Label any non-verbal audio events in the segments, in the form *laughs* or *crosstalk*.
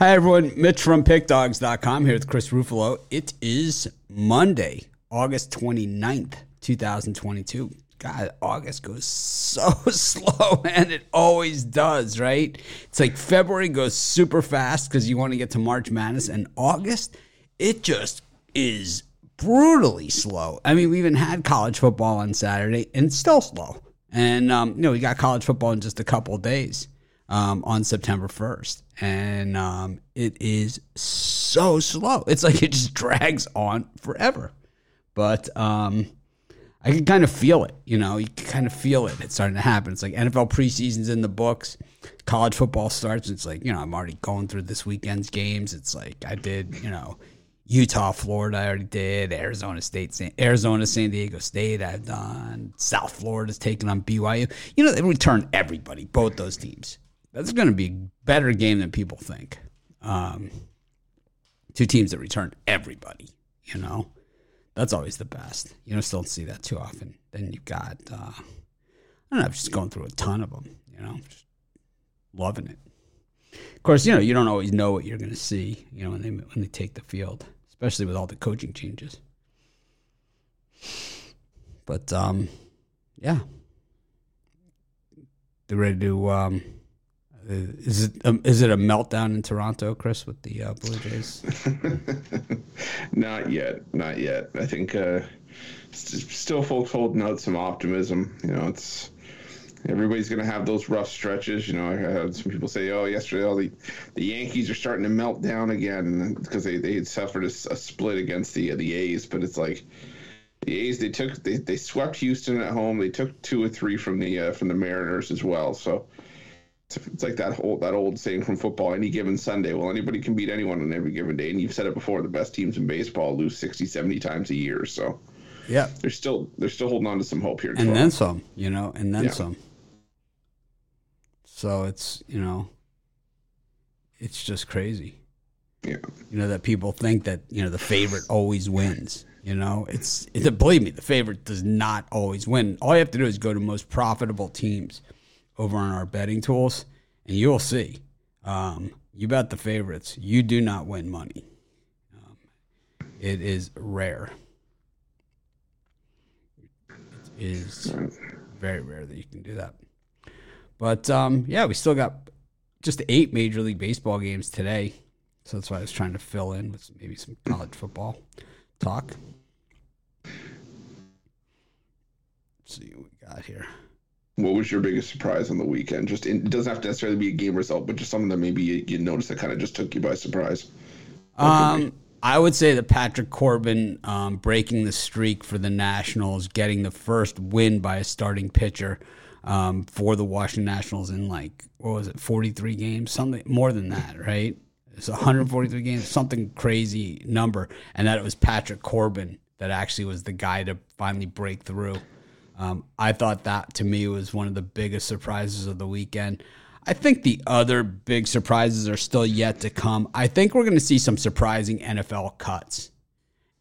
Hi, everyone. Mitch from PickDogs.com here with Chris Ruffalo. It is Monday, August 29th, 2022. God, August goes so *laughs* slow, and it always does, right? It's like February goes super fast because you want to get to March Madness, and August, it just is brutally slow. I mean, we even had college football on Saturday, and it's still slow. And, um, you know, we got college football in just a couple days um, on September 1st. And um, it is so slow. It's like it just *laughs* drags on forever. But um, I can kind of feel it. You know, you can kind of feel it. It's starting to happen. It's like NFL preseason's in the books. College football starts. It's like, you know, I'm already going through this weekend's games. It's like I did, you know, Utah, Florida, I already did. Arizona State, San, Arizona, San Diego State, I've done. South Florida's taking on BYU. You know, they return everybody, both those teams that's going to be a better game than people think. Um, two teams that return everybody, you know, that's always the best. You still don't see that too often. Then you've got, uh, I don't know, just going through a ton of them, you know, just loving it. Of course, you know, you don't always know what you're going to see, you know, when they, when they take the field, especially with all the coaching changes. But, um, yeah. They're ready to, um, is it um, is it a meltdown in Toronto, Chris, with the uh, Blue Jays? *laughs* not yet, not yet. I think uh, still folks holding out some optimism. You know, it's everybody's going to have those rough stretches. You know, I had some people say, "Oh, yesterday, all the the Yankees are starting to melt down again because they they had suffered a, a split against the the A's." But it's like the A's they took they, they swept Houston at home. They took two or three from the uh, from the Mariners as well. So it's like that old that old saying from football: any given Sunday. Well, anybody can beat anyone on every given day, and you've said it before. The best teams in baseball lose 60, 70 times a year. So, yeah, they're still they're still holding on to some hope here, and then some. You know, and then yeah. some. So it's you know, it's just crazy. Yeah, you know that people think that you know the favorite always wins. You know, it's, it's believe me, the favorite does not always win. All you have to do is go to most profitable teams over on our betting tools, and you'll see. Um, you bet the favorites. You do not win money. Um, it is rare. It is very rare that you can do that. But um, yeah, we still got just eight Major League Baseball games today. So that's why I was trying to fill in with maybe some college football talk. Let's see what we got here. What was your biggest surprise on the weekend? Just in, it doesn't have to necessarily be a game result, but just something that maybe you, you noticed that kind of just took you by surprise. Um, I would say that Patrick Corbin um, breaking the streak for the Nationals, getting the first win by a starting pitcher um, for the Washington Nationals in like what was it, forty three games, something more than that, right? It's 143 games, something crazy number, and that it was Patrick Corbin that actually was the guy to finally break through. Um, I thought that to me was one of the biggest surprises of the weekend. I think the other big surprises are still yet to come. I think we're going to see some surprising NFL cuts.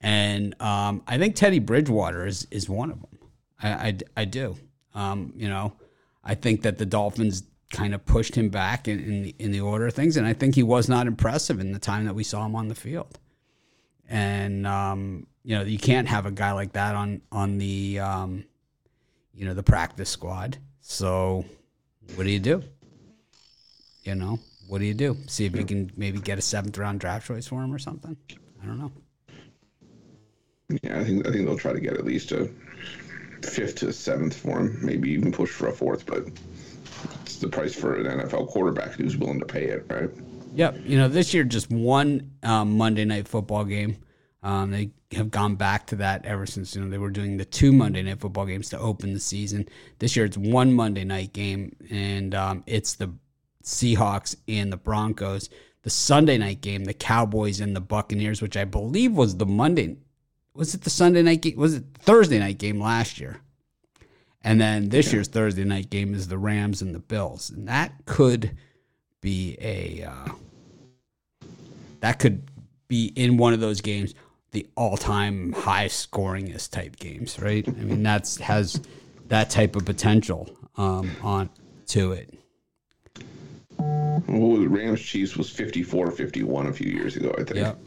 And um, I think Teddy Bridgewater is, is one of them. I, I, I do. Um, you know, I think that the Dolphins kind of pushed him back in, in the, in the order of things. And I think he was not impressive in the time that we saw him on the field. And, um, you know, you can't have a guy like that on, on the, um, you know, the practice squad. So what do you do? You know, what do you do? See if you can maybe get a seventh round draft choice for him or something. I don't know. Yeah, I think I think they'll try to get at least a fifth to seventh for him, maybe even push for a fourth, but it's the price for an NFL quarterback who's willing to pay it, right? Yep. You know, this year just one um, Monday night football game. Um, they have gone back to that ever since you know they were doing the two Monday night football games to open the season. This year it's one Monday night game, and um, it's the Seahawks and the Broncos. The Sunday night game, the Cowboys and the Buccaneers, which I believe was the Monday. Was it the Sunday night game? Was it Thursday night game last year? And then this year's Thursday night game is the Rams and the Bills, and that could be a uh, that could be in one of those games the all-time high scoringest type games, right? I mean, that's has that type of potential um, on to it. Well, Rams Chiefs was 54-51 a few years ago, I think. Yep.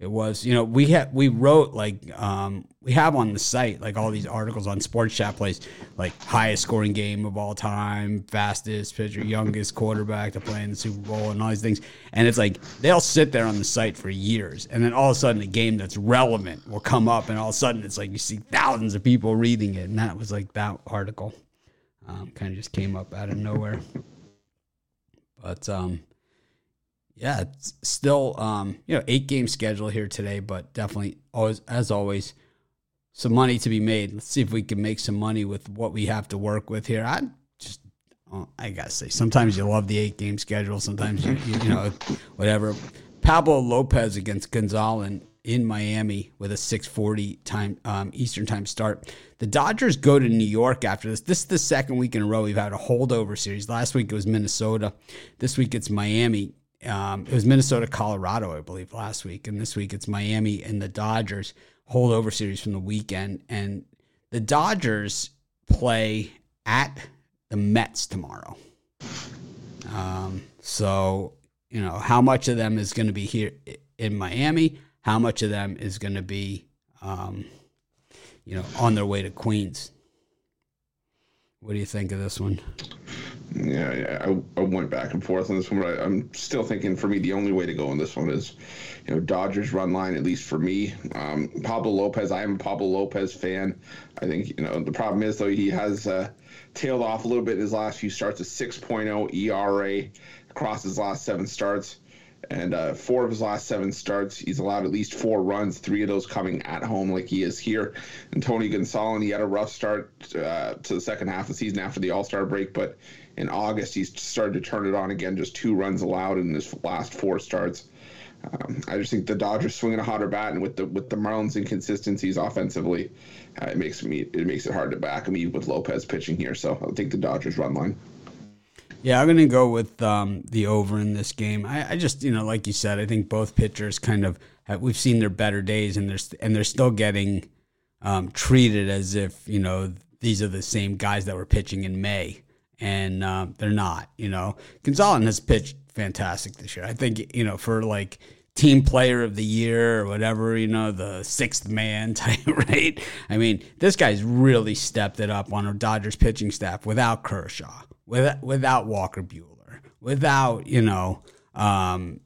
It was, you know, we had we wrote like um, we have on the site like all these articles on Sports Chat plays like highest scoring game of all time, fastest pitcher, youngest quarterback to play in the Super Bowl, and all these things. And it's like they'll sit there on the site for years, and then all of a sudden a game that's relevant will come up, and all of a sudden it's like you see thousands of people reading it, and that was like that article. Um, kind of just came up out of nowhere. But um, yeah, it's still um, you know eight game schedule here today, but definitely always as always some money to be made. Let's see if we can make some money with what we have to work with here. I just I gotta say sometimes you love the eight game schedule, sometimes you you, you know whatever. Pablo Lopez against Gonsolin in Miami with a 6:40 time um, Eastern time start. The Dodgers go to New York after this. This is the second week in a row we've had a holdover series. Last week it was Minnesota. This week it's Miami. Um, it was Minnesota, Colorado, I believe, last week, and this week it's Miami and the Dodgers holdover series from the weekend. And the Dodgers play at the Mets tomorrow. Um, so you know how much of them is going to be here in Miami how much of them is going to be, um, you know, on their way to Queens. What do you think of this one? Yeah, yeah, I, I went back and forth on this one, but I, am still thinking for me the only way to go on this one is, you know, Dodgers run line at least for me. Um, Pablo Lopez, I am a Pablo Lopez fan. I think you know the problem is though he has uh, tailed off a little bit in his last few starts, a 6.0 ERA across his last seven starts. And uh, four of his last seven starts, he's allowed at least four runs, three of those coming at home, like he is here. And Tony Gonsolin, he had a rough start uh, to the second half of the season after the All Star break, but in August, he's started to turn it on again, just two runs allowed in his last four starts. Um, I just think the Dodgers swinging a hotter bat, and with the with the Marlins' inconsistencies offensively, uh, it makes me it makes it hard to back me with Lopez pitching here. So I'll take the Dodgers run line. Yeah, I'm going to go with um, the over in this game. I, I, just, you know, like you said, I think both pitchers kind of have, we've seen their better days, and they're and they're still getting um, treated as if you know these are the same guys that were pitching in May, and uh, they're not. You know, Gonsolin has pitched fantastic this year. I think you know for like team player of the year or whatever, you know, the sixth man *laughs* type, right? I mean, this guy's really stepped it up on a Dodgers pitching staff without Kershaw without, without Walker Buehler, without you know, um,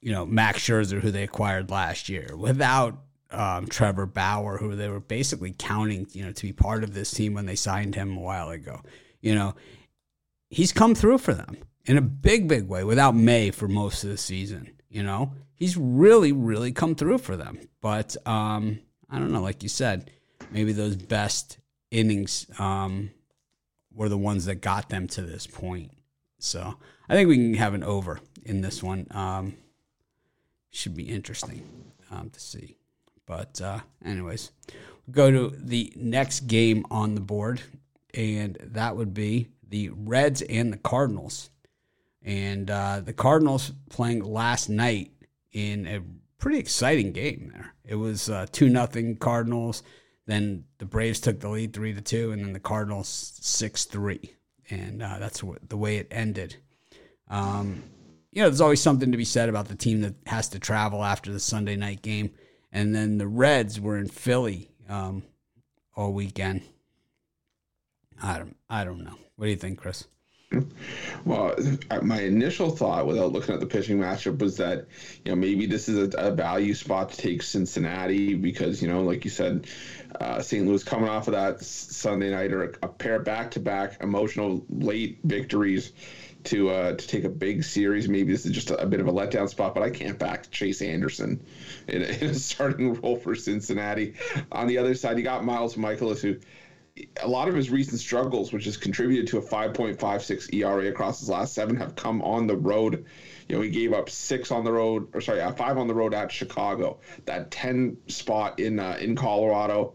you know Max Scherzer, who they acquired last year, without um, Trevor Bauer, who they were basically counting, you know, to be part of this team when they signed him a while ago. You know, he's come through for them in a big, big way without May for most of the season. You know, he's really, really come through for them. But um, I don't know, like you said, maybe those best innings um, were the ones that got them to this point. So I think we can have an over in this one. Um, should be interesting um, to see. But, uh, anyways, we'll go to the next game on the board, and that would be the Reds and the Cardinals. And uh, the Cardinals playing last night in a pretty exciting game there. It was uh, 2 nothing Cardinals. Then the Braves took the lead three to two, and then the Cardinals six three, and uh, that's what, the way it ended. Um, you know, there's always something to be said about the team that has to travel after the Sunday night game, and then the Reds were in Philly um, all weekend. I don't, I don't know. What do you think, Chris? Well, my initial thought, without looking at the pitching matchup, was that you know maybe this is a, a value spot to take Cincinnati because you know, like you said, uh, St. Louis coming off of that Sunday night or a, pair back-to-back emotional late victories to uh, to take a big series. Maybe this is just a, a, bit of a letdown spot, but I can't back Chase Anderson in a, *laughs* in a starting role for Cincinnati. On the other side, you got Miles Mikolas who a lot of his recent struggles, which has contributed to a 5.56 ERA across his last seven, have come on the road. You know, he gave up six on the road, or sorry, uh, five on the road at Chicago, that 10 spot in uh, in Colorado,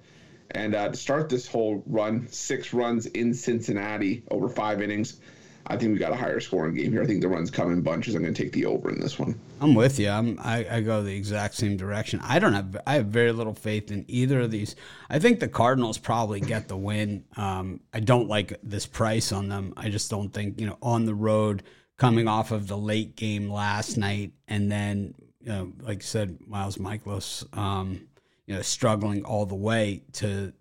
and uh, to start this whole run, six runs in Cincinnati over five innings. I think we got a higher scoring game here. I think the runs come in bunches. I'm going to take the over in this one. I'm with you. I'm, I, I go the exact same direction. I don't have I have very little faith in either of these. I think the Cardinals probably get the win. Um, I don't like this price on them. I just don't think you know on the road coming off of the late game last night, and then you know, like I said, Miles Mikolas, um, you know, struggling all the way to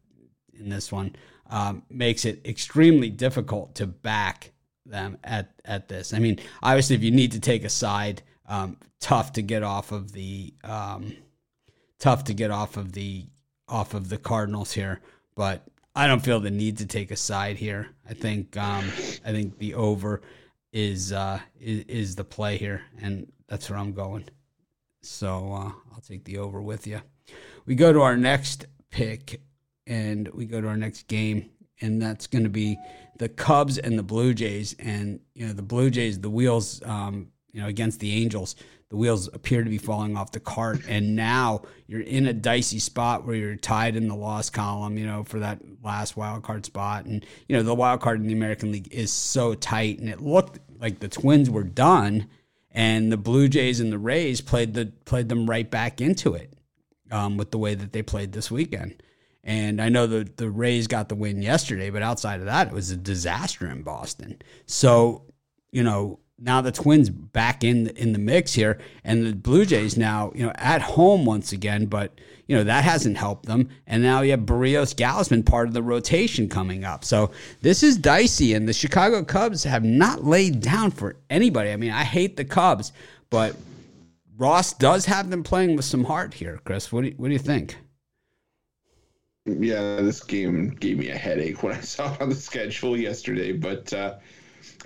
in this one um, makes it extremely difficult to back them at at this. I mean, obviously, if you need to take a side, um, tough to get off of the um, tough to get off of the off of the Cardinals here, but I don't feel the need to take a side here. I think um, I think the over is, uh, is is the play here, and that's where I'm going. So uh, I'll take the over with you. We go to our next pick, and we go to our next game, and that's going to be the Cubs and the Blue Jays. And you know, the Blue Jays, the wheels, um, you know, against the Angels, the wheels appear to be falling off the cart, and now you're in a dicey spot where you're tied in the loss column, you know, for that last wild card spot. And you know, the wild card in the American League is so tight, and it looked like the Twins were done, and the Blue Jays and the Rays played the played them right back into it um, with the way that they played this weekend. And I know the the Rays got the win yesterday, but outside of that, it was a disaster in Boston. So, you know, now the Twins back in in the mix here, and the Blue Jays now, you know, at home once again, but you know that hasn't helped them. And now you have Berrios Gausman part of the rotation coming up. So this is dicey, and the Chicago Cubs have not laid down for anybody. I mean, I hate the Cubs, but Ross does have them playing with some heart here. Chris, what do you, what do you think? Yeah, this game gave me a headache when I saw it on the schedule yesterday, but uh,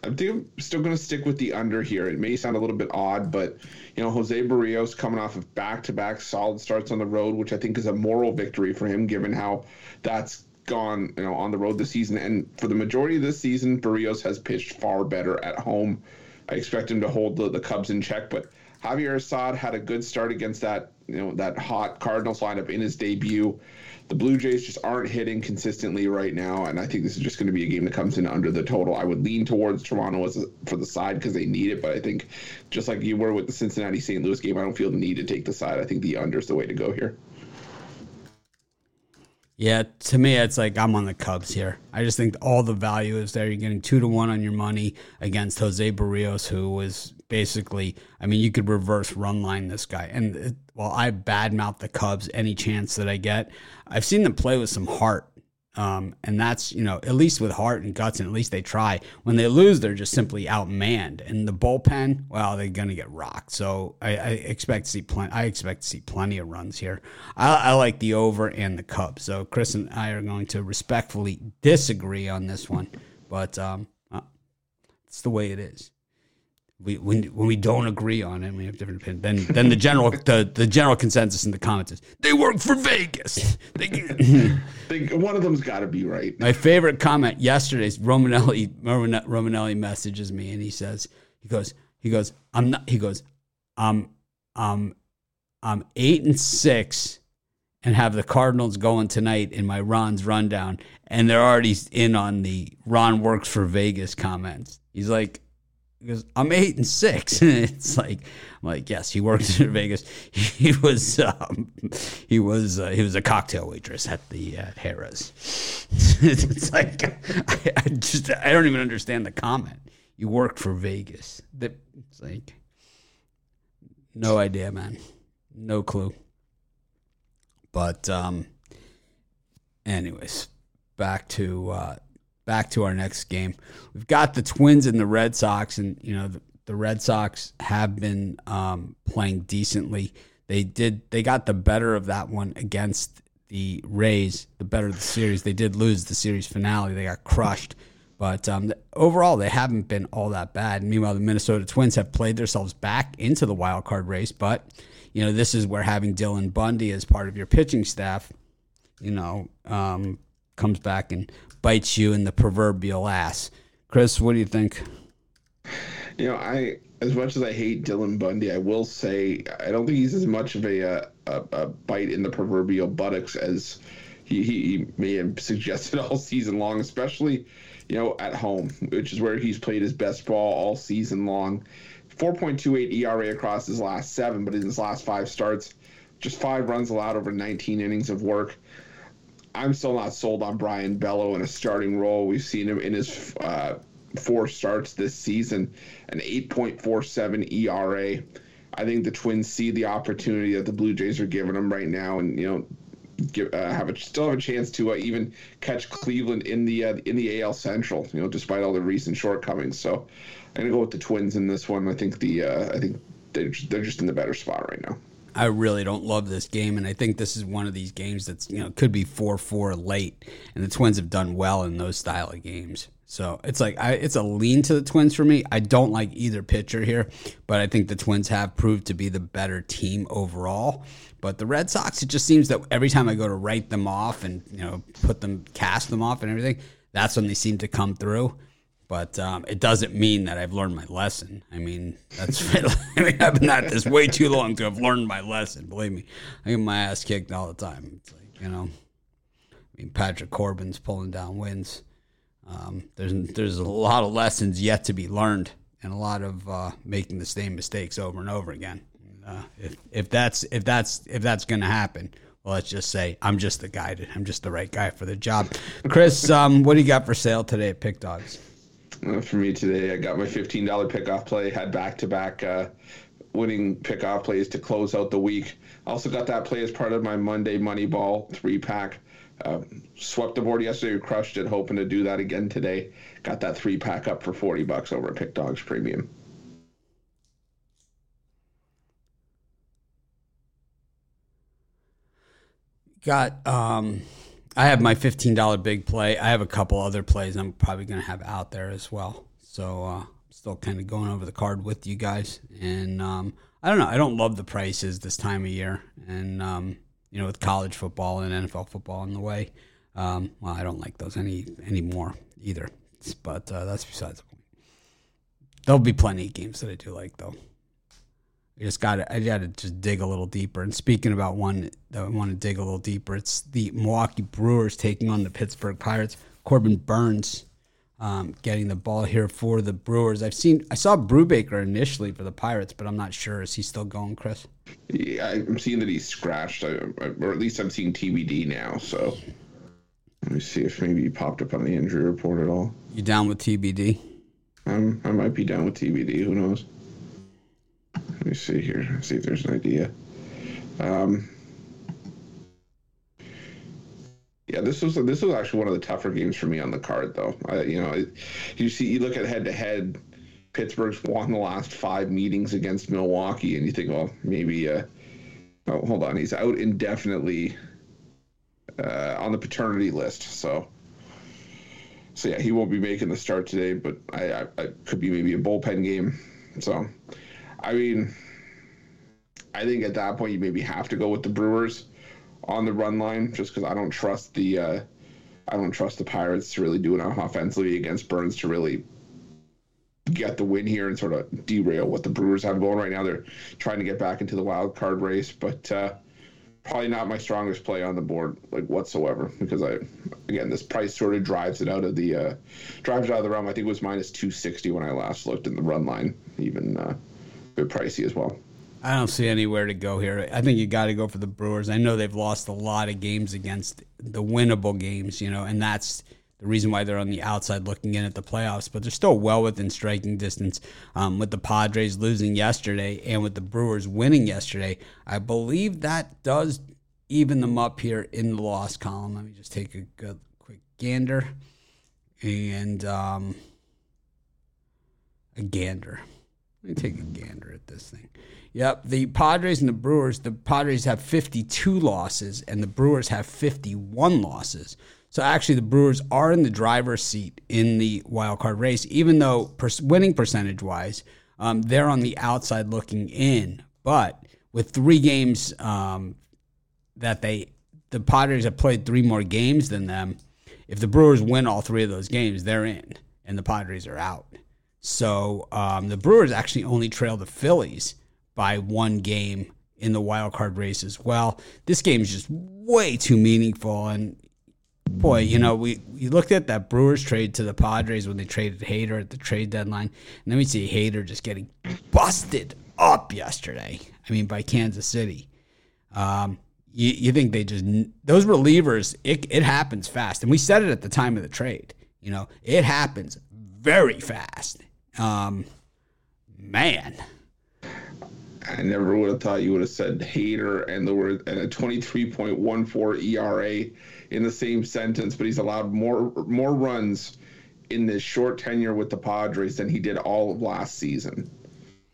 I'm still going to stick with the under here. It may sound a little bit odd, but you know, Jose Berrios coming off of back-to-back solid starts on the road, which I think is a moral victory for him, given how that's gone, you know, on the road this season. And for the majority of this season, Berrios has pitched far better at home. I expect him to hold the, the Cubs in check, but Javier Assad had a good start against that, you know, that hot Cardinals lineup in his debut the Blue Jays just aren't hitting consistently right now, and I think this is just going to be a game that comes in under the total. I would lean towards Toronto as a, for the side because they need it, but I think just like you were with the Cincinnati St. Louis game, I don't feel the need to take the side. I think the under is the way to go here. Yeah, to me, it's like I'm on the Cubs here. I just think all the value is there. You're getting two to one on your money against Jose Berrios, who was basically, I mean, you could reverse run line this guy. And it, while I badmouth the Cubs any chance that I get, I've seen them play with some heart. Um, and that's, you know, at least with heart and guts, and at least they try. When they lose, they're just simply outmanned. And the bullpen, well, they're going to get rocked. So I, I, expect to see plenty. I expect to see plenty of runs here. I, I like the over and the Cubs. So Chris and I are going to respectfully disagree on this one, but um, uh, it's the way it is we when when we don't agree on it, we have different opinions. Then then the general the, the general consensus in the comments is they work for Vegas. They, *laughs* one of them's got to be right. My favorite comment yesterday's Romanelli Romanelli messages me and he says he goes he goes I'm not he goes I'm I'm I'm eight and six and have the Cardinals going tonight in my Ron's rundown and they're already in on the Ron works for Vegas comments. He's like because I'm eight and six. and *laughs* it's like, I'm like, yes, he worked in *laughs* Vegas. He was, um, he was, uh, he was a cocktail waitress at the uh, Harrah's. *laughs* it's like, I, I, just, I don't even understand the comment. You worked for Vegas. It's like, no idea, man, no clue. But, um, anyways, back to uh, back to our next game. We've got the Twins and the Red Sox, and you know the, the Red Sox have been um, playing decently. They did they got the better of that one against the Rays, the better of the series. They did lose the series finale. They got crushed. But um, overall, they haven't been all that bad. Meanwhile, the Minnesota Twins have played themselves back into the wild card race. But you know, this is where having Dylan Bundy as part of your pitching staff, you know, um, comes back and bites you in the proverbial ass. Chris, what do you think? You know, I as much as I hate Dylan Bundy, I will say I don't think he's as much of a uh, a, a bite in the proverbial buttocks as he, he may have *laughs* suggested all season long, especially you know at home, which is where he's played his best ball all season long. 4.28 ERA across his last seven, but in his last five starts, just five runs allowed over 19 innings of work. I'm still not sold on Brayan Bello in a starting role. We've seen him in his uh, four starts this season, an 8.47 ERA. I think the Twins see the opportunity that the Blue Jays are giving them right now, and you know, give, uh, have a, still have a chance to uh, even catch Cleveland in the uh, in the AL Central. You know, despite all the recent shortcomings. So, I'm gonna go with the Twins in this one. I think the uh, I think they're they're just in the better spot right now. I really don't love this game, and I think this is one of these games that's you know could be four four late, and the Twins have done well in those style of games. So it's like I, it's a lean to the Twins for me. I don't like either pitcher here, but I think the Twins have proved to be the better team overall. But the Red Sox, it just seems that every time I go to write them off and you know put them, cast them off and everything, that's when they seem to come through. But um, it doesn't mean that I've learned my lesson. I mean, that's *laughs* I mean, I've been at this way too long to have learned my lesson. Believe me, I get my ass kicked all the time. It's like you know, I mean, Patrick Corbin's pulling down wins. Um, there's there's a lot of lessons yet to be learned, and a lot of uh, making the same mistakes over and over again. Uh, if if that's if that's if that's going to happen, well, let's just say I'm just the guy. I'm just the right guy for the job. Chris, um, what do you got for sale today at Pick Dogs? Uh, for me today, I got my fifteen dollar pickoff play. Had back to back winning pickoff plays to close out the week. Also got that play as part of my Monday Money Ball three pack. Uh, swept the board yesterday, crushed it. Hoping to do that again today. Got that three pack up for forty bucks over at Pick Dogs Premium. Got um, I have my fifteen dollar big play. I have a couple other plays I'm probably going to have out there as well. So uh, still kind of going over the card with you guys, and um, I don't know. I don't love the prices this time of year, and um, you know, with college football and NFL football in the way. Um, well, I don't like those any anymore either. But uh, that's besides the point. There'll be plenty of games that I do like though. I just got to I got to just dig a little deeper. And speaking about one that I want to dig a little deeper, it's the Milwaukee Brewers taking on the Pittsburgh Pirates. Corbin Burnes um, getting the ball here for the Brewers. I've seen I saw Brubaker initially for the Pirates, but I'm not sure. Is he still going, Chris? Yeah, I'm seeing that he's scratched, or at least I'm seeing TBD now. So let me see if maybe he popped up on the injury report at all. You down with TBD? Um, I might be down with TBD. Who knows? Let me see here. See if there's an idea. Um, yeah, this was this was actually one of the tougher games for me on the card, though. I, you know, you see, you look at head to head. Pittsburgh's won the last five meetings against Milwaukee, and you think, well, maybe. Uh, oh, hold on, he's out indefinitely uh, on the paternity list, so. So yeah, he won't be making the start today, but I, I, I could be maybe a bullpen game. So I mean, I think at that point you maybe have to go with the Brewers on the run line, just because I don't trust the uh, I don't trust the Pirates to really do enough offensively against Burnes to really get the win here and sort of derail what the Brewers have going right now. They're trying to get back into the wild card race, but uh, probably not my strongest play on the board like whatsoever because I again this price sort of drives it out of the uh, drives out of the realm. I think it was minus two sixty when I last looked in the run line, even. Uh, bit pricey as well. I don't see anywhere to go here. I think you got to go for the Brewers. I know they've lost a lot of games against the winnable games, you know, and that's the reason why they're on the outside looking in at the playoffs. But they're still well within striking distance. Um, with the Padres losing yesterday and with the Brewers winning yesterday, I believe that does even them up here in the loss column. Let me just take a good quick gander and um, a gander. Let me take a gander at this thing. Yep, the Padres and the Brewers, the Padres have 52 losses and the Brewers have 51 losses. So actually, the Brewers are in the driver's seat in the wild card race, even though winning percentage wise, um, they're on the outside looking in. But with three games um, that they, the Padres have played three more games than them. If the Brewers win all three of those games, they're in, and the Padres are out. So um, the Brewers actually only trail the Phillies by one game in the wild card race as well. This game is just way too meaningful. And boy, you know, we, we looked at that Brewers trade to the Padres when they traded Hader at the trade deadline. And then we see Hader just getting busted up yesterday. I mean, by Kansas City. Um, you, you think they just, those relievers, it, it happens fast. And we said it at the time of the trade. You know, it happens very fast. Um, man. I never would have thought you would have said Hader and the word and a 23.14 ERA in the same sentence, but he's allowed more more runs in this short tenure with the Padres than he did all of last season.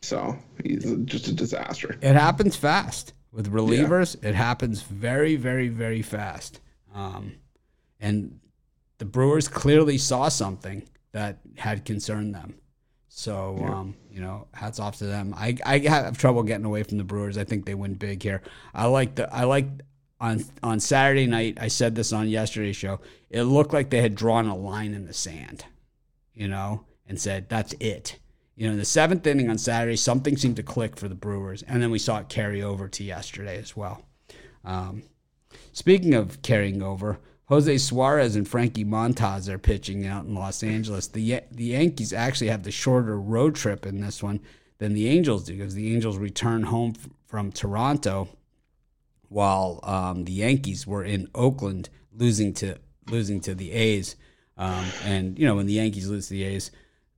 So he's just a disaster. It happens fast with relievers. Yeah. It happens very, very, very fast. Um, and the Brewers clearly saw something that had concerned them. So, yeah. um, you know, hats off to them. I, I have trouble getting away from the Brewers. I think they win big here. I like the I like on on Saturday night. I said this on yesterday's show. It looked like they had drawn a line in the sand, you know, and said that's it. You know, in the seventh inning on Saturday, something seemed to click for the Brewers, and then we saw it carry over to yesterday as well. Um, speaking of carrying over, Jose Suarez and Frankie Montas are pitching out in Los Angeles. The the Yankees actually have the shorter road trip in this one than the Angels do because the Angels return home from Toronto, while um, the Yankees were in Oakland losing to losing to the A's. Um, and you know when the Yankees lose to the A's,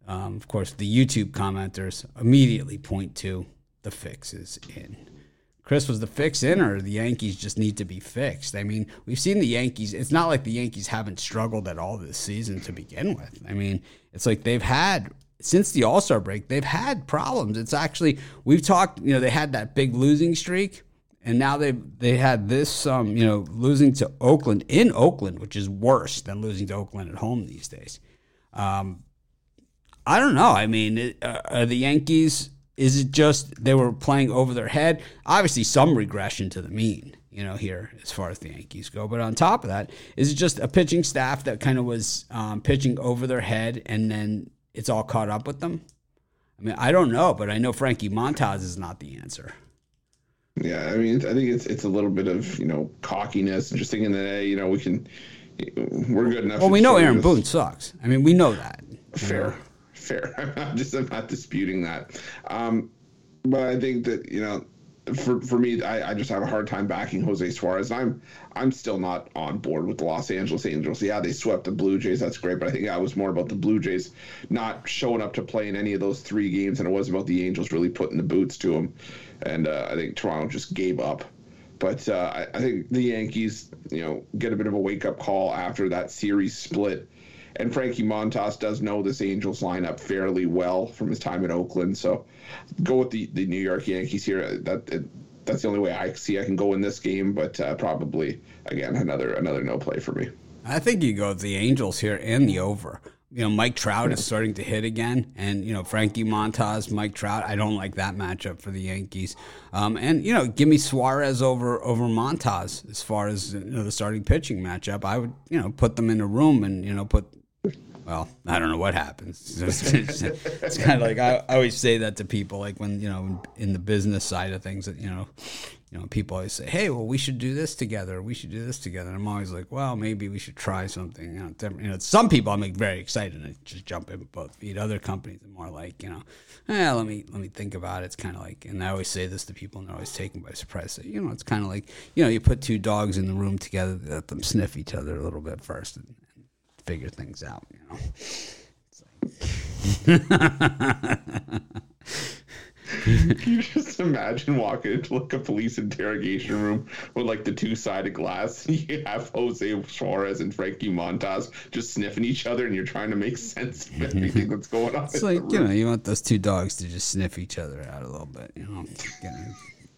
um, of course the YouTube commenters immediately point to the fixes in Chris, was the fix in, or the Yankees just need to be fixed? I mean, we've seen the Yankees. It's not like the Yankees haven't struggled at all this season to begin with. I mean, it's like they've had since the All Star break, they've had problems. It's actually we've talked. You know, they had that big losing streak, and now they they had this. Um, you know, losing to Oakland in Oakland, which is worse than losing to Oakland at home these days. Um, I don't know. I mean, uh, are the Yankees? Is it just they were playing over their head? Obviously, some regression to the mean, you know, here as far as the Yankees go. But on top of that, is it just a pitching staff that kind of was um, pitching over their head and then it's all caught up with them? I mean, I don't know, but I know Frankie Montas is not the answer. Yeah, I mean, I think it's it's a little bit of you know cockiness and just thinking that hey, you know, we can, we're good enough. Well, we know Aaron this. Boone sucks. I mean, we know that. Fair. Know? Fair. *laughs* I'm just I'm not disputing that. Um, but I think that you know, for for me, I, I just have a hard time backing Jose Suarez. I'm I'm still not on board with the Los Angeles Angels. Yeah, they swept the Blue Jays. That's great, but I think that was more about the Blue Jays not showing up to play in any of those three games, and it was about the Angels really putting the boots to them. And uh, I think Toronto just gave up. But uh, I, I think the Yankees, you know, get a bit of a wake up call after that series split and Frankie Montas does know this Angels lineup fairly well from his time in Oakland. So go with the, the New York Yankees here. That it, that's the only way I see I can go in this game, but uh, probably again another another no play for me. I think you go with the Angels here and the over. You know, Mike Trout is starting to hit again, and you know Frankie Montas, Mike Trout. I don't like that matchup for the Yankees. Um, and you know, give me Suarez over over Montas as far as you know, the starting pitching matchup. I would you know put them in a room and you know put well, I don't know what happens. *laughs* It's, it's, kind of like I, I, always say that to people, like when you know in the business side of things, that you know, you know, people always say, "Hey, well, we should do this together. We should do this together." And I'm always like, "Well, maybe we should try something." You know, you know some people I'm very excited and just jump in both feet. Other companies are more like, you know, eh, let me let me think about it. It's kind of like, and I always say this to people, and they're always taken by surprise. So, you know, it's kind of like, you know, you put two dogs in the room together, let them sniff each other a little bit first, and, figure things out, you know. *laughs* Can you just imagine walking into like a police interrogation room with like the two sided glass and *laughs* you have Jose Suarez and Frankie Montas just sniffing each other and you're trying to make sense of everything that's going on? It's like, you know, you want those two dogs to just sniff each other out a little bit, you know,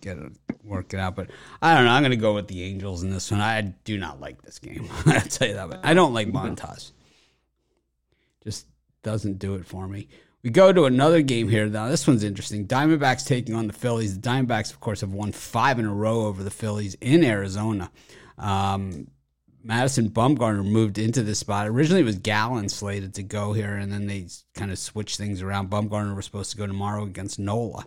get it, work it out. But I don't know. I'm going to go with the Angels in this one. I do not like this game. *laughs* I'll tell you that. But I don't like Montas. Just doesn't do it for me. We go to another game here. Now, this one's interesting. Diamondbacks taking on the Phillies. The Diamondbacks, of course, have won five in a row over the Phillies in Arizona. Um, Madison Bumgarner moved into this spot. Originally, it was Gallen slated to go here, and then they kind of switched things around. Bumgarner was supposed to go tomorrow against Nola.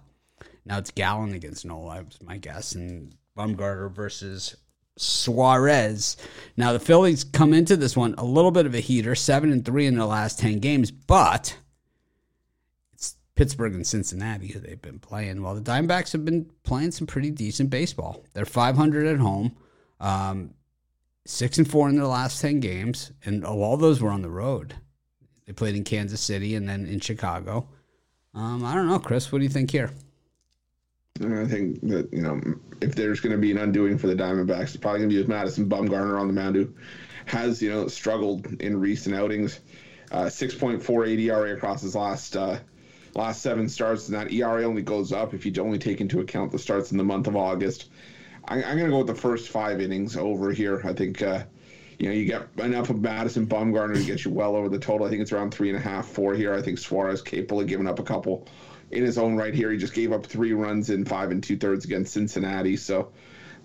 Now it's Gallen against Nola, was my guess, and Bumgarner versus Suarez. Now the Phillies come into this one a little bit of a heater, seven and three in their last ten games, but it's Pittsburgh and Cincinnati who they've been playing. While the Diamondbacks have been playing some pretty decent baseball. They're 500 at home, um, six and four in their last ten games, and all those were on the road. They played in Kansas City and then in Chicago. Um, I don't know, Chris. What do you think here? I think that you know if there's going to be an undoing for the Diamondbacks, it's probably going to be with Madison Bumgarner on the mound, who has you know struggled in recent outings. Uh, 6.48 ERA across his last uh, last seven starts, and that ERA only goes up if you only take into account the starts in the month of August. I, am going to go with the first five innings over here. I think uh, you know you get enough of Madison Bumgarner to get you well over the total. I think it's around three and a half, four here. I think Suarez capable of giving up a couple in his own right here. He just gave up three runs in five and two thirds against Cincinnati. So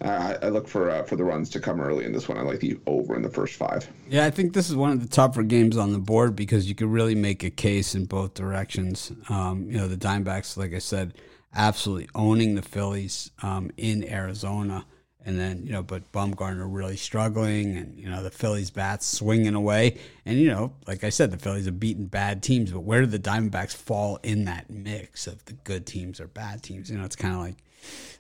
uh, I look for uh, for the runs to come early in this one. I like the over in the first five. Yeah, I think this is one of the tougher games on the board because you could really make a case in both directions. Um, you know, the Dimebacks, like I said, absolutely owning the Phillies um, in Arizona. And then, you know, but Bumgarner really struggling and, you know, the Phillies bats swinging away. And, you know, like I said, the Phillies have beaten bad teams, but where do the Diamondbacks fall in that mix of the good teams or bad teams? You know, it's kind of like,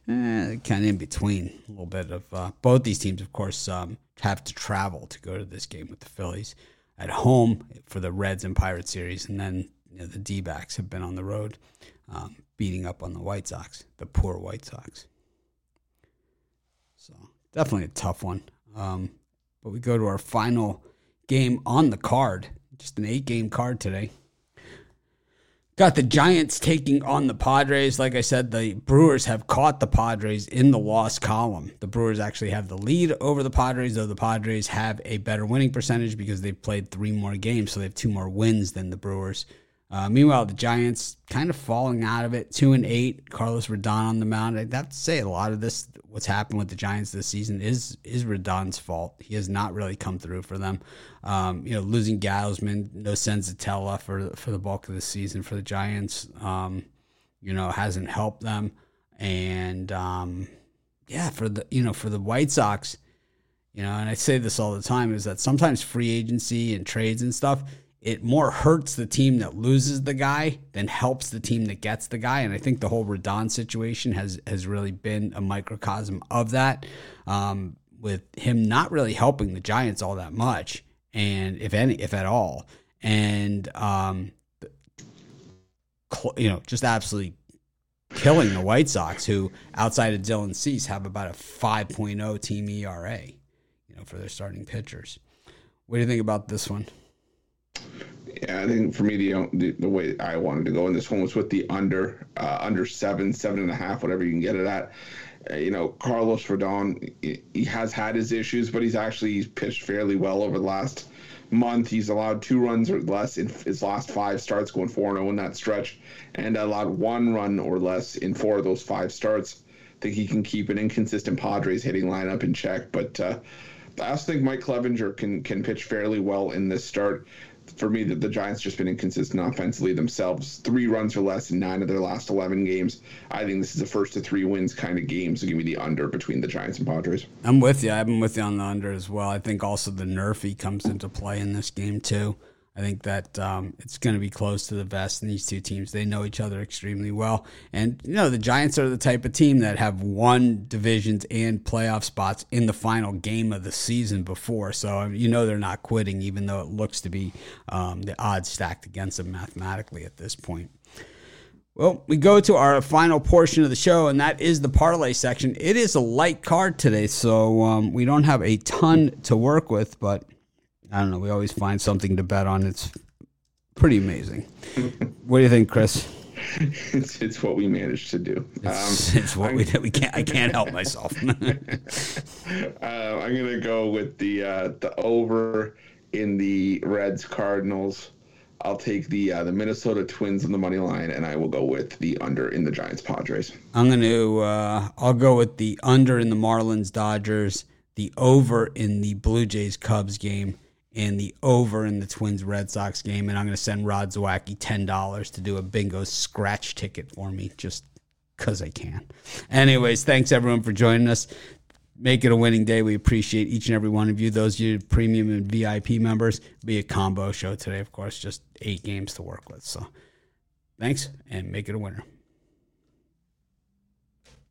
eh, kind of in between a little bit of uh, both these teams, of course, um, have to travel to go to this game with the Phillies at home for the Reds and Pirates series. And then you know, the D backs have been on the road um, beating up on the White Sox, the poor White Sox. So definitely a tough one. Um, but we go to our final game on the card. Just an eight game card today. Got the Giants taking on the Padres. Like I said, the Brewers have caught the Padres in the loss column. The Brewers actually have the lead over the Padres, though the Padres have a better winning percentage because they've played three more games, so they have two more wins than the Brewers. Uh, meanwhile, the Giants kind of falling out of it, two and eight. Carlos Rodon on the mound. I'd have to say a lot of this, what's happened with the Giants this season, is is Rodon's fault. He has not really come through for them. Um, you know, losing Gausman, no Senzatela for for the bulk of the season for the Giants. Um, you know, hasn't helped them, and um, yeah, for the you know for the White Sox, you know, and I say this all the time is that sometimes free agency and trades and stuff it more hurts the team that loses the guy than helps the team that gets the guy. And I think the whole Rodon situation has has really been a microcosm of that, um, with him not really helping the Giants all that much, and if any, if at all, and um, you know, just absolutely killing the White Sox, who outside of Dylan Cease have about a 5.0 team ERA, you know, for their starting pitchers. What do you think about this one? Yeah, I think for me the, the, the way I wanted to go in this one was with the under uh, under seven, seven and a half, whatever you can get it at. Uh, you know, Carlos Rodon, he has had his issues, but he's actually pitched fairly well over the last month. He's allowed two runs or less in his last five starts, going four and zero oh in that stretch, and allowed one run or less in four of those five starts. I think he can keep an inconsistent Padres hitting lineup in check, but. Uh, I also think Mike Clevinger can can pitch fairly well in this start for me, that the Giants just been inconsistent offensively themselves. Three runs or less in nine of their last 11 games. I think this is a first to three wins kind of game. So give me the under between the Giants and Padres. I'm with you. I've been with you on the under as well. I think also the Nerfy comes into play in this game too. I think that um, it's going to be close to the vest, and these two teams they know each other extremely well. And you know the Giants are the type of team that have won divisions and playoff spots in the final game of the season before, so you know they're not quitting, even though it looks to be um, the odds stacked against them mathematically at this point. Well, we go to our final portion of the show, and that is the parlay section. It is a light card today, so um, we don't have a ton to work with, but I don't know. We always find something to bet on. It's pretty amazing. what do you think, Chris? *laughs* It's, it's what we managed to do. It's, um, *laughs* it's what I'm, we did. We can't. I can't help myself. *laughs* uh, I'm gonna go with the uh, the over in the Reds Cardinals. I'll take the uh, the Minnesota Twins on the money line, and I will go with the under in the Giants Padres. I'm gonna. Uh, I'll go with the under in the Marlins Dodgers, the over in the Blue Jays Cubs game, and the over in the Twins Red Sox game. And I'm going to send Rod Zawacki $10 to do a bingo scratch ticket for me just because I can. Anyways, thanks everyone for joining us. Make it a winning day. We appreciate each and every one of you. Those you premium and VIP members, be a combo show today, of course, just eight games to work with. So thanks and make it a winner.